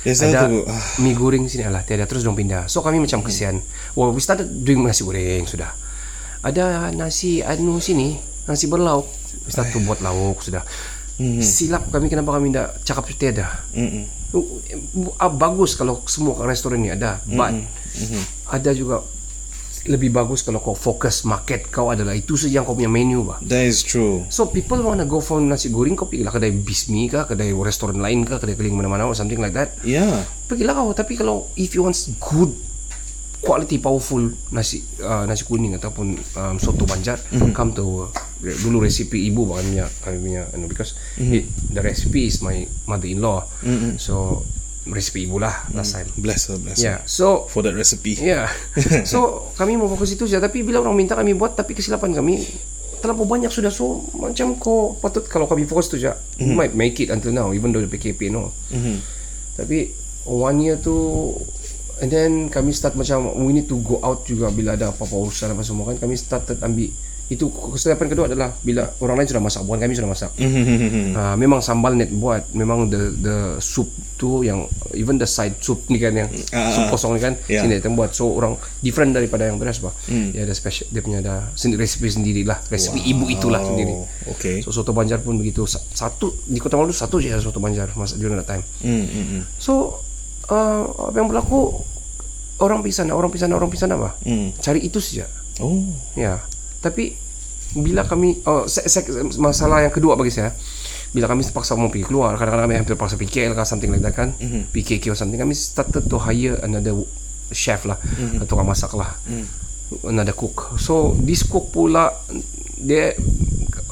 S2: Biasa
S1: ada
S2: tu, ah.
S1: mie goreng sini alah tiada terus dong pindah. So kami macam kesian. Well, we started doing nasi goreng sudah. Ada nasi anu sini, nasi berlauk. Start to buat lauk sudah. Silap kami kenapa kami tidak cakap tiada.
S2: Mm-mm.
S1: Ah, bagus kalau semua restoran ni ada, but ada juga lebih bagus kalau kau fokus market kau adalah itu saja yang kau punya menu bah.
S2: That is true.
S1: So people wanna go for nasi goreng kau pergilah kedai bismi kah, kedai restoran lain kah, kedai keliling mana-mana or something like that.
S2: Yeah.
S1: Pergilah kau tapi kalau if you want good quality powerful nasi uh, nasi kuning ataupun um, soto banjar mm-hmm. come to uh, dulu resipi ibu kami punya kami punya you know, because mm-hmm. it, the recipe is my mother-in-law mm-hmm. so resipi ibu lah last time
S2: Bless her, bless
S1: yeah
S2: her.
S1: so
S2: For that recipe.
S1: Yeah. So kami mau fokus itu saja tapi bila orang minta kami buat tapi kesilapan kami terlalu banyak sudah so macam kau patut kalau kami fokus tu saja mm-hmm. you might make it until now even though the PKP no.
S2: Mm-hmm.
S1: Tapi one year tu and then kami start macam we need to go out juga bila ada apa-apa urusan apa semua kan kami started ambil itu kesilapan kedua adalah bila orang lain sudah masak bukan kami sudah masak. Uh, memang sambal net buat memang the the soup tu yang even the side soup ni kan yang
S2: Ah,
S1: soup kosong ni kan
S2: Yeah.
S1: sini yang buat so orang different daripada yang beras bah
S2: Hmm.
S1: dia ada special dia punya ada sendiri resipi sendiri lah resipi ibu itulah sendiri
S2: okay.
S1: so soto banjar pun begitu Sa- satu di kota Malu satu je ada soto banjar masa during that time
S2: Mm, mm, mm.
S1: so uh, apa yang berlaku orang pergi sana orang pergi sana orang pergi sana bah
S2: Mm.
S1: cari itu saja
S2: Oh.
S1: Ya. Tapi bila kami oh se, se, masalah yang kedua bagi saya bila kami terpaksa mau pergi keluar kadang-kadang kami hampir terpaksa PKL kah something like that kan mm-hmm. PKK or something kami started to hire another chef lah mm-hmm. tukang masak lah mm. another cook so this cook pula dia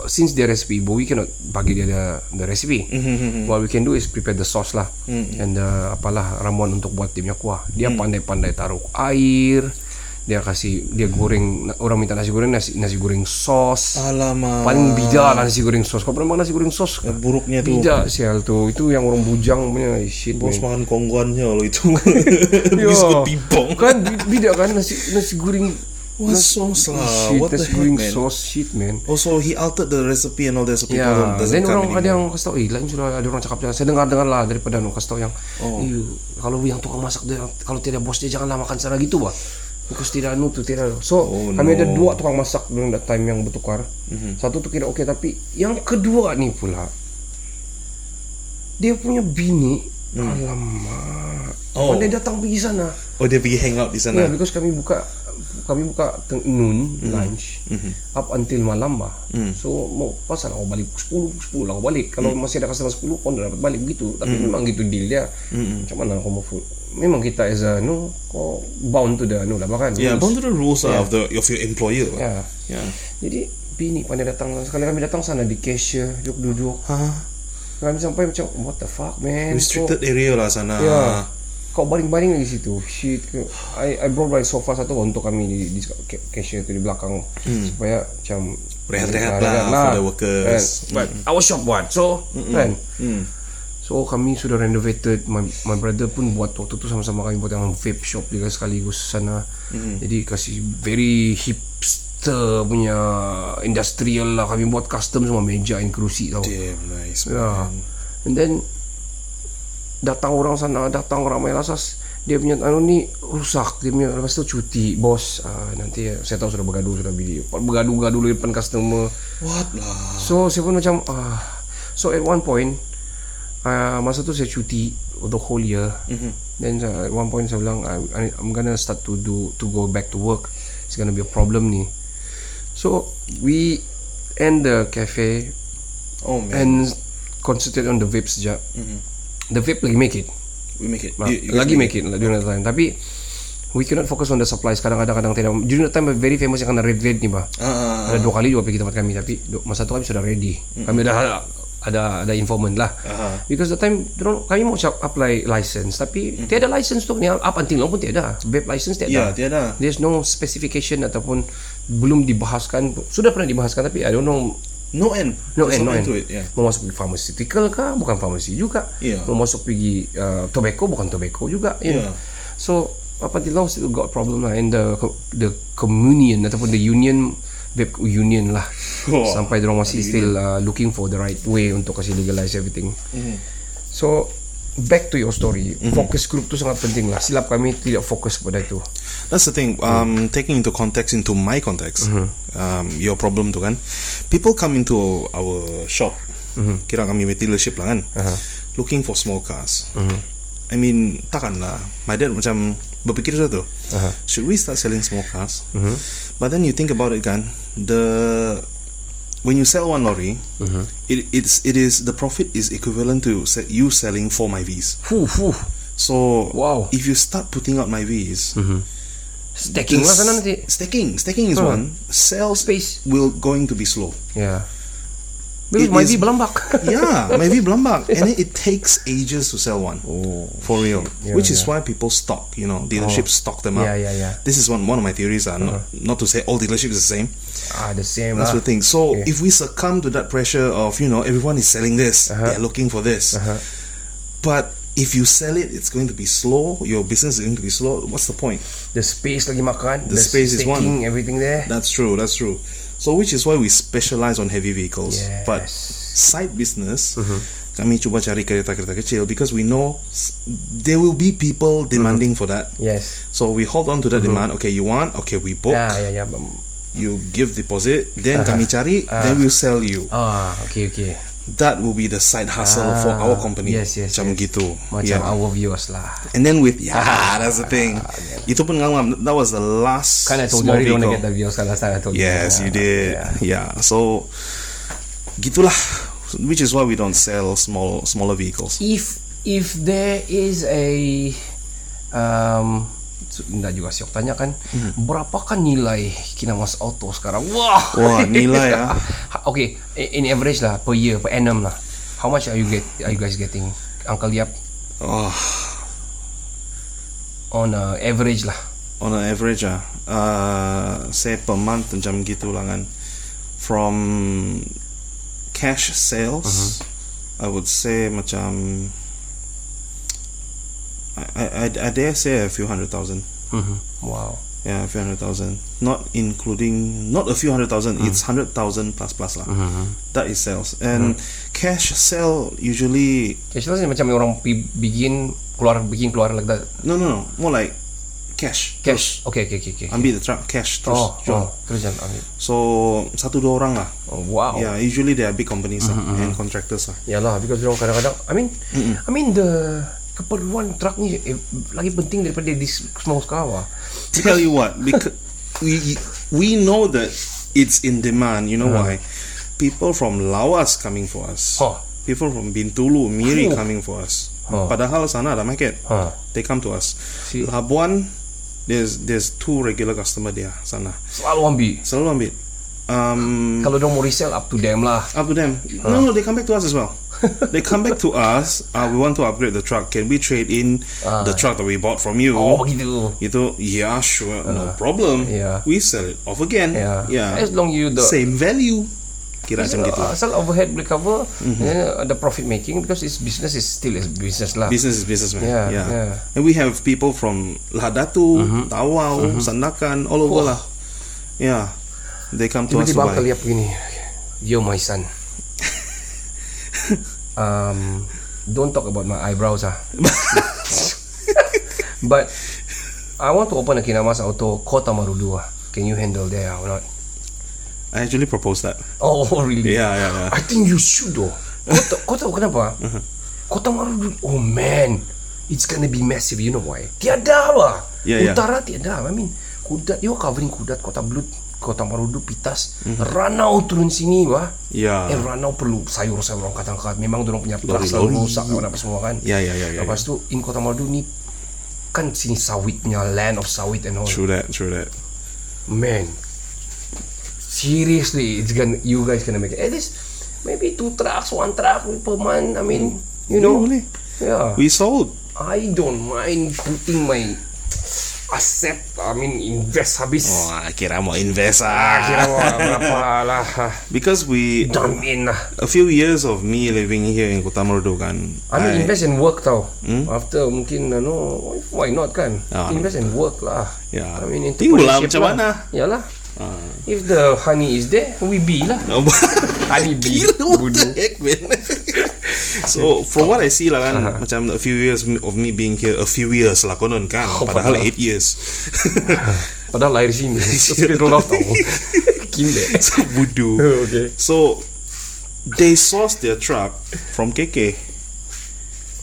S1: since dia recipe ibu we cannot bagi dia the, the recipe mm-hmm. what we can do is prepare the sauce lah mm-hmm. and the, apalah ramuan untuk buat dia punya kuah dia mm. pandai-pandai taruh air dia kasih dia goreng orang minta nasi goreng nasi nasi goreng sos
S2: Alamak.
S1: paling lah nasi goreng sos kau pernah makan nasi goreng sos
S2: Eh, buruknya tu.
S1: bida sial tu itu yang orang bujang punya shit
S2: Bos
S1: man.
S2: makan kongguannya lo itu. Biskut timpong.
S1: kan bi- bida kan nasi nasi goreng
S2: What sauce lah?
S1: shit
S2: What the
S1: nasi
S2: heck, man?
S1: sos shit man
S2: Also, he altered the recipe and all that, so people
S1: Ya, then
S2: come
S1: orang ada yang kasih tahu, eh lain sudah ada orang cakap jangan. Saya dengar dengar lah daripada orang kasih tahu yang,
S2: Oh.
S1: "Eh, kalau yang tukang masak dia, kalau tidak bos dia janganlah makan sana gitu bah. Because tidak anu tu tidak. So
S2: Oh,
S1: kami ada
S2: no.
S1: dua tukang masak during that time yang bertukar. Mm-hmm. Satu tu kira okey tapi yang kedua ni pula dia punya bini mm. alamak.
S2: Oh.
S1: Pandai datang pergi sana.
S2: Oh, dia pergi hang out di sana.
S1: because kami buka kami buka teng- noon lunch up until malam bah. So mau pasal aku balik 10 10 lah aku balik. Kalau masih ada customer 10 kau dah dapat balik begitu. Tapi memang gitu deal dia. Macam mana aku mau. Memang kita as a no kau bound to the no lah bahkan.
S2: Yeah, bound to the rules lah of the of your employer.
S1: Ya.
S2: Yeah.
S1: Jadi bini pandai datang sekali kami datang sana di cashier duduk-duduk.
S2: Huh?
S1: Kami sampai macam what the fuck man.
S2: Restricted area lah sana.
S1: Ya. Kau baring-baring lagi situ. Shit. I I brought my sofa satu untuk kami di, di ca- cashier tu di belakang supaya macam
S2: Rehat-rehat
S1: Ah,
S2: lah
S1: rehat
S2: for the workers.
S1: Kan? But our shop buat. So, kan. So kami sudah renovated my, my brother pun buat waktu tu sama-sama kami buat yang vape shop juga sekaligus sana. Jadi kasih very hipster punya industrial lah kami buat custom semua meja and kerusi tau.
S2: Damn nice.
S1: Ya.
S2: man.
S1: And then datang orang sana, datang ramai lasas. Dia punya anu ni rusak. Dia punya lepas tu cuti. Bos, ah, nanti saya tahu sudah bergaduh sudah beli. Bergaduh-gaduh di depan customer.
S2: What lah?
S1: So saya pun macam ah. So at one point uh, masa tu saya cuti the whole year. Mm-hmm. Then uh, at one point saya bilang I, I, I'm gonna start to do to go back to work. It's gonna be a problem ni. So we end the cafe
S2: Oh man.
S1: and concentrate on the vape sejak. Mm-hmm. The vape lagi make it.
S2: we make it. You- you
S1: lagi make it during that time. Tapi we cannot focus on the supplies. Kadang-kadang kadang tidak. During that time very famous yang kena red red ni bah.
S2: Ah, ah, ah.
S1: Ada dua kali juga pergi tempat kami tapi masa tu kami sudah ready. Kami dah ada ada informant lah.
S2: Aha.
S1: Because the time kami mau apply license tapi tiada license tu ni up until now pun tiada. Vape license tiada.
S2: Ya, tiada.
S1: There's no specification ataupun belum dibahaskan. Sudah pernah dibahaskan tapi I don't know
S2: No end.
S1: No end, no end.
S2: it. Yeah.
S1: Mau masuk pergi pharmaceutical kah? Bukan pharmacy juga.
S2: Yeah.
S1: Mau masuk pergi uh, tobacco, bukan tobacco juga. You know.
S2: Yeah.
S1: So, up until now still got problem lah. And the the communion ataupun the union vape union lah.
S2: Oh,
S1: Sampai dorang masih still uh, looking for the right way untuk kasih legalize everything.
S2: Mm-hmm.
S1: So, back to your story, focus group tu sangat penting lah. Silap kami tidak fokus kepada itu.
S2: That's the thing. Um, taking into context into my context, um, your problem tu kan, people come into our shop. Kira kami dealership lah kan, looking for small cars. I mean, takkan lah. My dad macam berfikir tu. Should we start selling small cars? But then you think about it kan, the when you sell one lorry, mm-hmm. it it's it is the profit is equivalent to you selling four my Vs. So
S1: Wow.
S2: if you start putting out my Vs,
S1: mm-hmm. Stacking sana nanti.
S2: Stacking, stacking is
S1: Huh.
S2: one. Sales
S1: Space.
S2: will going to be slow.
S1: Yeah. Because
S2: It
S1: my
S2: is-
S1: V belambak.
S2: yeah, maybe Blambak, and it, it takes ages to sell one.
S1: Oh,
S2: for real.
S1: Yeah,
S2: Which is
S1: yeah.
S2: why people stock. You know, dealerships stock them up.
S1: Yeah, yeah, yeah.
S2: This is one one of my theories. Are not not to say all dealerships is the same.
S1: ah, the same
S2: That's
S1: lah.
S2: the thing. So
S1: Okay.
S2: if we succumb to that pressure of you know everyone is selling this,
S1: Uh-huh.
S2: they're looking for this, but if you sell it, it's going to be slow. Your business is going to be slow. What's the point?
S1: The space lagi makan.
S2: The space is one.
S1: Everything there.
S2: That's true. That's true. So which is why we specialize on heavy vehicles.
S1: Yes.
S2: But side business, mm-hmm. kami cuba cari kereta-kereta kecil because we know there will be people demanding mm-hmm. for that.
S1: Yes.
S2: So we hold on to that mm-hmm. demand. Okay, you want? Okay, we book.
S1: Ah, yeah, yeah, yeah.
S2: You give deposit. Then uh-huh. kami cari. Then uh-huh. we'll sell you.
S1: Ah, okay, okay.
S2: That will be the side hustle for
S1: Ah,
S2: our company.
S1: yes, yes,
S2: Macam
S1: yes.
S2: gitu.
S1: Macam
S2: Yeah.
S1: our viewers lah.
S2: And then with yeah, that's the thing. Itu pun ngam That was the last
S1: Kan I told you I don't want to get the viewers last time I told you.
S2: Yes, you did.
S1: yeah.
S2: Yeah. So gitulah. Which is why we don't sell small smaller vehicles.
S1: If if there is a um Enggak juga sih tanya kan Berapakah nilai Kinamas Auto sekarang? Wah.
S2: Wah, nilai ah.
S1: Okay In average lah Per year Per annum lah. How much are you get Are you guys getting Uncle Yap
S2: Oh,
S1: On a average lah.
S2: On an average ah, uh, say per month macam gitu lah kan. From cash sales, I would say macam I, I, I- dare say a few hundred thousand.
S1: Wow
S2: Yeah, a few hundred thousand. Not including, not a few hundred thousand. It's hundred thousand plus plus lah. That is sales. And cash sell usually
S1: Cash flow ni macam orang Begin Keluar Begin keluar like that
S2: no no no more like cash.
S1: Cash Okay okay okay, okay.
S2: Ambil the truck cash terus
S1: Oh,
S2: jual.
S1: oh Terus jangan ambil
S2: So satu dua orang lah.
S1: oh, Wow
S2: Yeah, usually they are big companies lah and contractors lah.
S1: Yalah because orang kadang-kadang I mean I mean the keperluan truck ni eh, lagi penting daripada this small lah.
S2: Tell you what, because we we know that it's in demand. You know why? People from Lawas coming for us.
S1: Huh.
S2: People from Bintulu, Miri
S1: Huh.
S2: coming for us.
S1: Huh.
S2: Padahal sana ada market.
S1: Huh.
S2: They come to us.
S1: See.
S2: Labuan, there's there's two regular customer dia sana.
S1: Selalu ambil.
S2: Selalu ambil. Um,
S1: Kalau dia mau resell up to them lah.
S2: up to them. No, no, they come back to us as well. they come back to us. Uh, we want to upgrade the truck. Can we trade in ah. the truck that we bought from you?
S1: Oh begitu.
S2: Itu, yeah, sure, no uh-huh. problem.
S1: yeah.
S2: We sell it off again.
S1: Yeah.
S2: yeah.
S1: As long you the
S2: Same value. Kira macam gitu.
S1: Uh, Asal overhead boleh cover yeah, mm-hmm. uh, the profit making because it's business is still is business lah.
S2: Business is business, man.
S1: Yeah,
S2: yeah.
S1: yeah.
S2: And we have people from Lahadatu, mm-hmm. Tawau, mm-hmm. Sandakan, all over
S1: Wah.
S2: lah. Yeah. They come to us to
S1: Tiba-tiba begini. Yo my son. Um, don't talk about my eyebrows ah. But I want to open a Kinamas Auto Kota Marudu ah. Can you handle there or not?
S2: I actually proposed that.
S1: Oh really?
S2: Yeah, yeah, yeah.
S1: I think you should though. Kau tahu, kau tahu kenapa? Kota Marudu. Oh man, it's gonna be massive. You know why? Tiada lah.
S2: Yeah, yeah.
S1: Utara tiada. I mean, Kudat. You covering Kudat, Kota Blut, Kota Marudu, Pitas, Ranau turun sini wah.
S2: Yeah.
S1: Eh Ranau perlu sayur-sayur orang kata Memang dorong punya
S2: Lori-lori.
S1: selalu rusak apa semua kan.
S2: Yeah, yeah, yeah, yeah,
S1: Lepas tu in Kota Marudu ni kan sini sawit punya land of sawit and all.
S2: True that, true that.
S1: Man, seriously, it's gonna you guys gonna make it. At least maybe two trucks, one truck per month. I mean, you know,
S2: Boleh, boleh.
S1: yeah.
S2: We sold.
S1: I don't mind putting my asset. I mean, invest habis.
S2: Oh, kira mau invest
S1: Ah,
S2: ah.
S1: kira mau berapa lah.
S2: Because we
S1: Dump in lah.
S2: a few years of me living here in Kota Marudu kan.
S1: I mean, invest and work tau.
S2: Hmm?
S1: After mungkin, ano, why not kan?
S2: Ah.
S1: invest and work lah.
S2: Yeah.
S1: I mean,
S2: Tengok lah
S1: entrepreneurship
S2: macam mana.
S1: Yalah. If the honey is there, we be lah. Honey bee.
S2: Kira what the heck man So from what I see lah kan Macam a few years of me being here A few years lah konon kan Padahal
S1: padahal.
S2: 8 years
S1: Padahal lahir sini. Roll out tau. Kimbe.
S2: So bodoh
S1: okay.
S2: So They source their truck From KK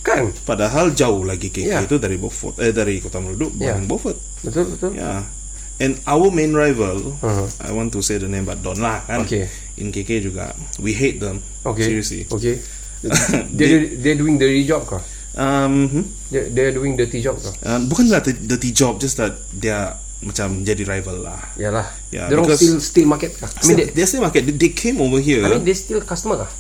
S1: Kan?
S2: Padahal jauh lagi KK
S1: Yeah.
S2: itu dari Beaufort Eh dari Kota Meleduk
S1: Yeah.
S2: Bukan Beaufort
S1: Betul betul.
S2: Yeah And our main rival
S1: Uh-huh.
S2: I want to say the name But Don lah kan
S1: Okay.
S2: In KK juga We hate them
S1: Okay.
S2: Seriously
S1: Okay. They they doing dirty job kah?
S2: um, hmm?
S1: They they're doing dirty job kah?
S2: uh, Bukanlah dirty, job Just that They are Macam jadi rival lah
S1: Yalah.
S2: Yeah,
S1: They
S2: because-
S1: still still market kah? I mean
S2: Still,
S1: they,
S2: they still market They, they came over here
S1: I mean they still customer kah?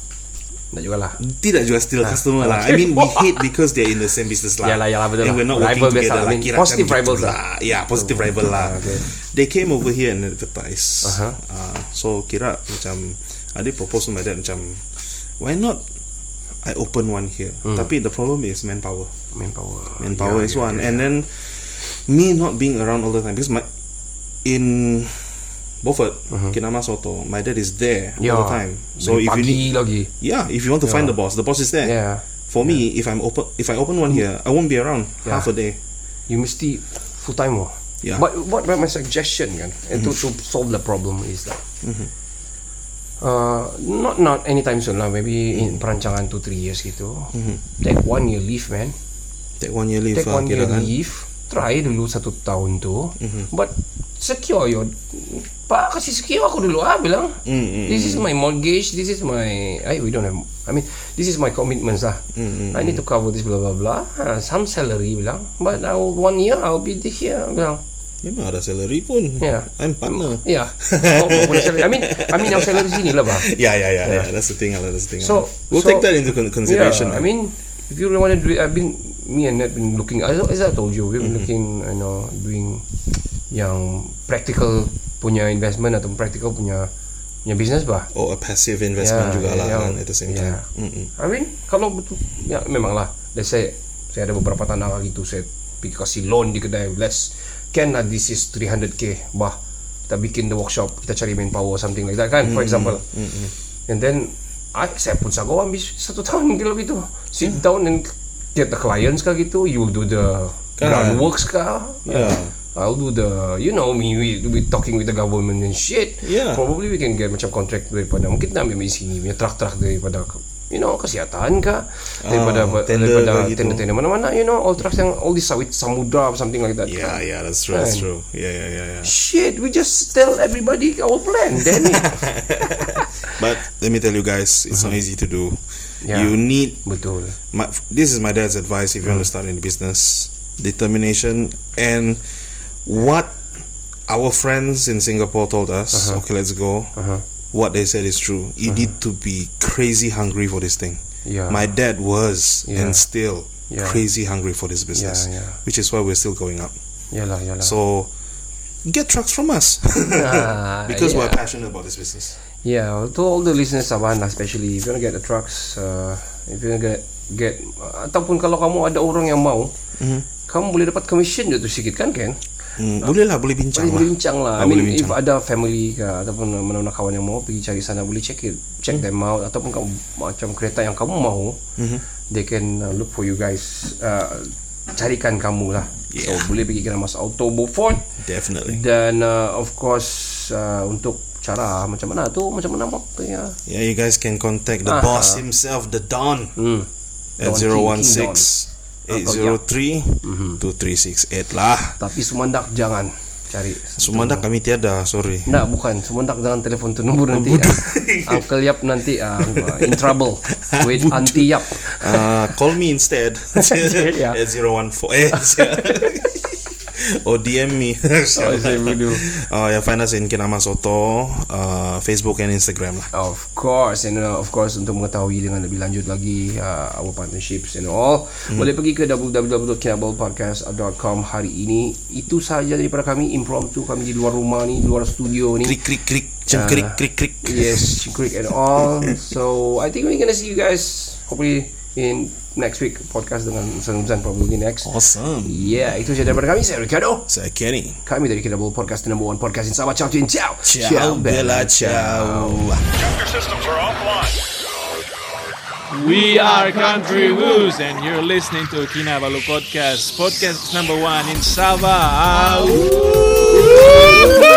S1: Tak jugalah.
S2: Tidak juga still customer lah I mean we hate Because they're in the same business lah
S1: Yalah, yalah, betul
S2: And
S1: lah.
S2: we're not
S1: Rival
S2: working together
S1: I
S2: lah
S1: mean,
S2: Kira
S1: positive rivals lah.
S2: Yeah positive rival lah
S1: okay.
S2: They came over here and advertise
S1: Uh-huh.
S2: uh, So kira macam Ada propose to my dad macam Why not I open one here
S1: Hmm.
S2: Tapi the problem is manpower
S1: Manpower.
S2: Manpower
S1: Yeah,
S2: is
S1: yeah,
S2: one
S1: yeah.
S2: And then Me not being around all the time Because my In Beaufort uh-huh. Kinama Soto My dad is there all the time So if you need
S1: lagi.
S2: Yeah if you want to find the boss The boss is there
S1: Yeah.
S2: For me If I'm open If I open one here I won't be around. Half a day
S1: You mesti full time oh.
S2: Yeah.
S1: But what about my suggestion kan? And to, mm-hmm. to solve the problem is that mm-hmm. Uh, not not anytime soon lah. Maybe in perancangan 2 3 years gitu. Take one year leave man.
S2: Take one year leave
S1: Take
S2: lah
S1: one year
S2: kan
S1: leave. Try dulu satu tahun tu. But secure your Pak kasih secure aku dulu ah bilang.
S2: Mm,
S1: This is my mortgage. This is my. I we don't have. I mean, this is my commitments lah. I need to cover this blah blah blah. Ah, some salary bilang. But now one year I'll be here bilang.
S2: Memang ada salary pun
S1: Yeah.
S2: I'm partner
S1: Ya. Oh. I mean, I mean yang salary sini lah bah.
S2: Yeah yeah yeah, yeah. That's the thing lah That's the thing
S1: So-
S2: lah. We'll
S1: so-
S2: take that into con- consideration
S1: Yeah, I
S2: lah.
S1: mean, if you really want to do it, I've been me and Ned been looking. As, as I told you, we've been
S2: Mm-hmm.
S1: looking, you know, doing yang practical punya investment atau practical punya punya business bah.
S2: Oh a passive investment
S1: Yeah,
S2: juga lah
S1: yeah,
S2: kan At the same
S1: yeah.
S2: time Mm-mm.
S1: I mean, kalau betul, ya memang lah. Let's say, saya ada beberapa tanah gitu, saya pergi kasih loan di kedai. Let's, can lah this is 300k, bah. Kita bikin the workshop, kita cari manpower, something like that kan, for example. And then, I, saya pun sago ambil satu tahun gitu. Sit down and get the clients kah gitu. You will do the
S2: Kan.
S1: groundworks kah.
S2: Yeah.
S1: I'll do the, you know me, we, we talking with the government and shit.
S2: Yeah.
S1: Probably we can get macam contract daripada, mungkin kita ambil sini, punya truck-truck daripada, you know, kesihatan kah? Daripada,
S2: Ah, tender
S1: daripada
S2: gitu.
S1: tender-tender mana-mana, you know, all trucks yang, all this sawit samudra, something like that.
S2: Yeah
S1: kan?
S2: yeah that's true That's true Yeah yeah yeah yeah
S1: Shit, we just tell everybody our plan, it.
S2: But let me tell you guys It's not easy to do
S1: Uh-huh. Yeah.
S2: You need
S1: Betul.
S2: my, This is my dad's advice If you want to start in business Determination And What Our friends in Singapore told us
S1: Uh-huh.
S2: Okay let's go What they said is true You need to be crazy hungry for this thing
S1: Yeah.
S2: My dad was
S1: Yeah.
S2: And still
S1: Yeah.
S2: Crazy hungry for this business
S1: Yeah, yeah.
S2: Which is why we're still going up
S1: Yalah, yalah.
S2: So Get trucks from us
S1: Ah,
S2: Because we're passionate about this business
S1: Yeah, to all the listeners Sabahan lah, especially if you want to get the trucks, uh, if you want to get, get ataupun kalau kamu ada orang yang mau, kamu boleh dapat commission je tu sikit kan, Ken?
S2: Hmm, boleh lah, boleh bincang
S1: Boleh
S2: lah.
S1: boleh bincang lah.
S2: Ah,
S1: I mean,
S2: boleh
S1: if
S2: bincang.
S1: ada family ke ataupun mana-mana kawan yang mau pergi cari sana, boleh check it, check them out ataupun kamu macam kereta yang kamu mau, they can uh, look for you guys, uh, carikan kamu lah. So
S2: Yeah.
S1: boleh pergi ke Mas Auto Beaufort
S2: Definitely.
S1: dan uh, of course uh, untuk cara macam mana tu macam mana mau ya.
S2: Yeah, you guys can contact the
S1: Ah,
S2: boss
S1: ah.
S2: himself, the Don,
S1: Hmm.
S2: at
S1: Don King,
S2: 016
S1: King
S2: 803 2368 lah.
S1: Tapi Sumandak jangan cari.
S2: Sumandak kami tiada, sorry.
S1: Nah, bukan. Sumandak jangan telefon tu nombor nanti. ah. Uncle Yap nanti uh, in trouble with Auntie Yap.
S2: Uh, call me instead
S1: Yeah.
S2: at 014 eh, or DM me.
S1: Oh, bodoh.
S2: uh, yeah, find us in Kinama Soto, uh, Facebook and Instagram lah.
S1: Of course and uh, of course untuk mengetahui dengan lebih lanjut lagi uh, our partnerships and all boleh pergi ke www.kinablepodcast.com hari ini itu sahaja daripada kami impromptu kami di luar rumah ni luar studio ni
S2: Krik krik krik,
S1: Ah.
S2: krik krik krik.
S1: yes quick and all so I think we're gonna see you guys hopefully in next week podcast dengan Ustaz probably next
S2: Awesome.
S1: yeah itu sahaja daripada kami saya Ricardo
S2: Saya Kenny.
S1: kami dari Kinabel Podcast the number one podcast in Sabah ciao ciao ciao
S2: Ciao, Bella, ciao.
S4: Your systems are offline. We are Country Woos, and you're listening to Kinabalu Podcast, podcast number one in Sabah. Ah!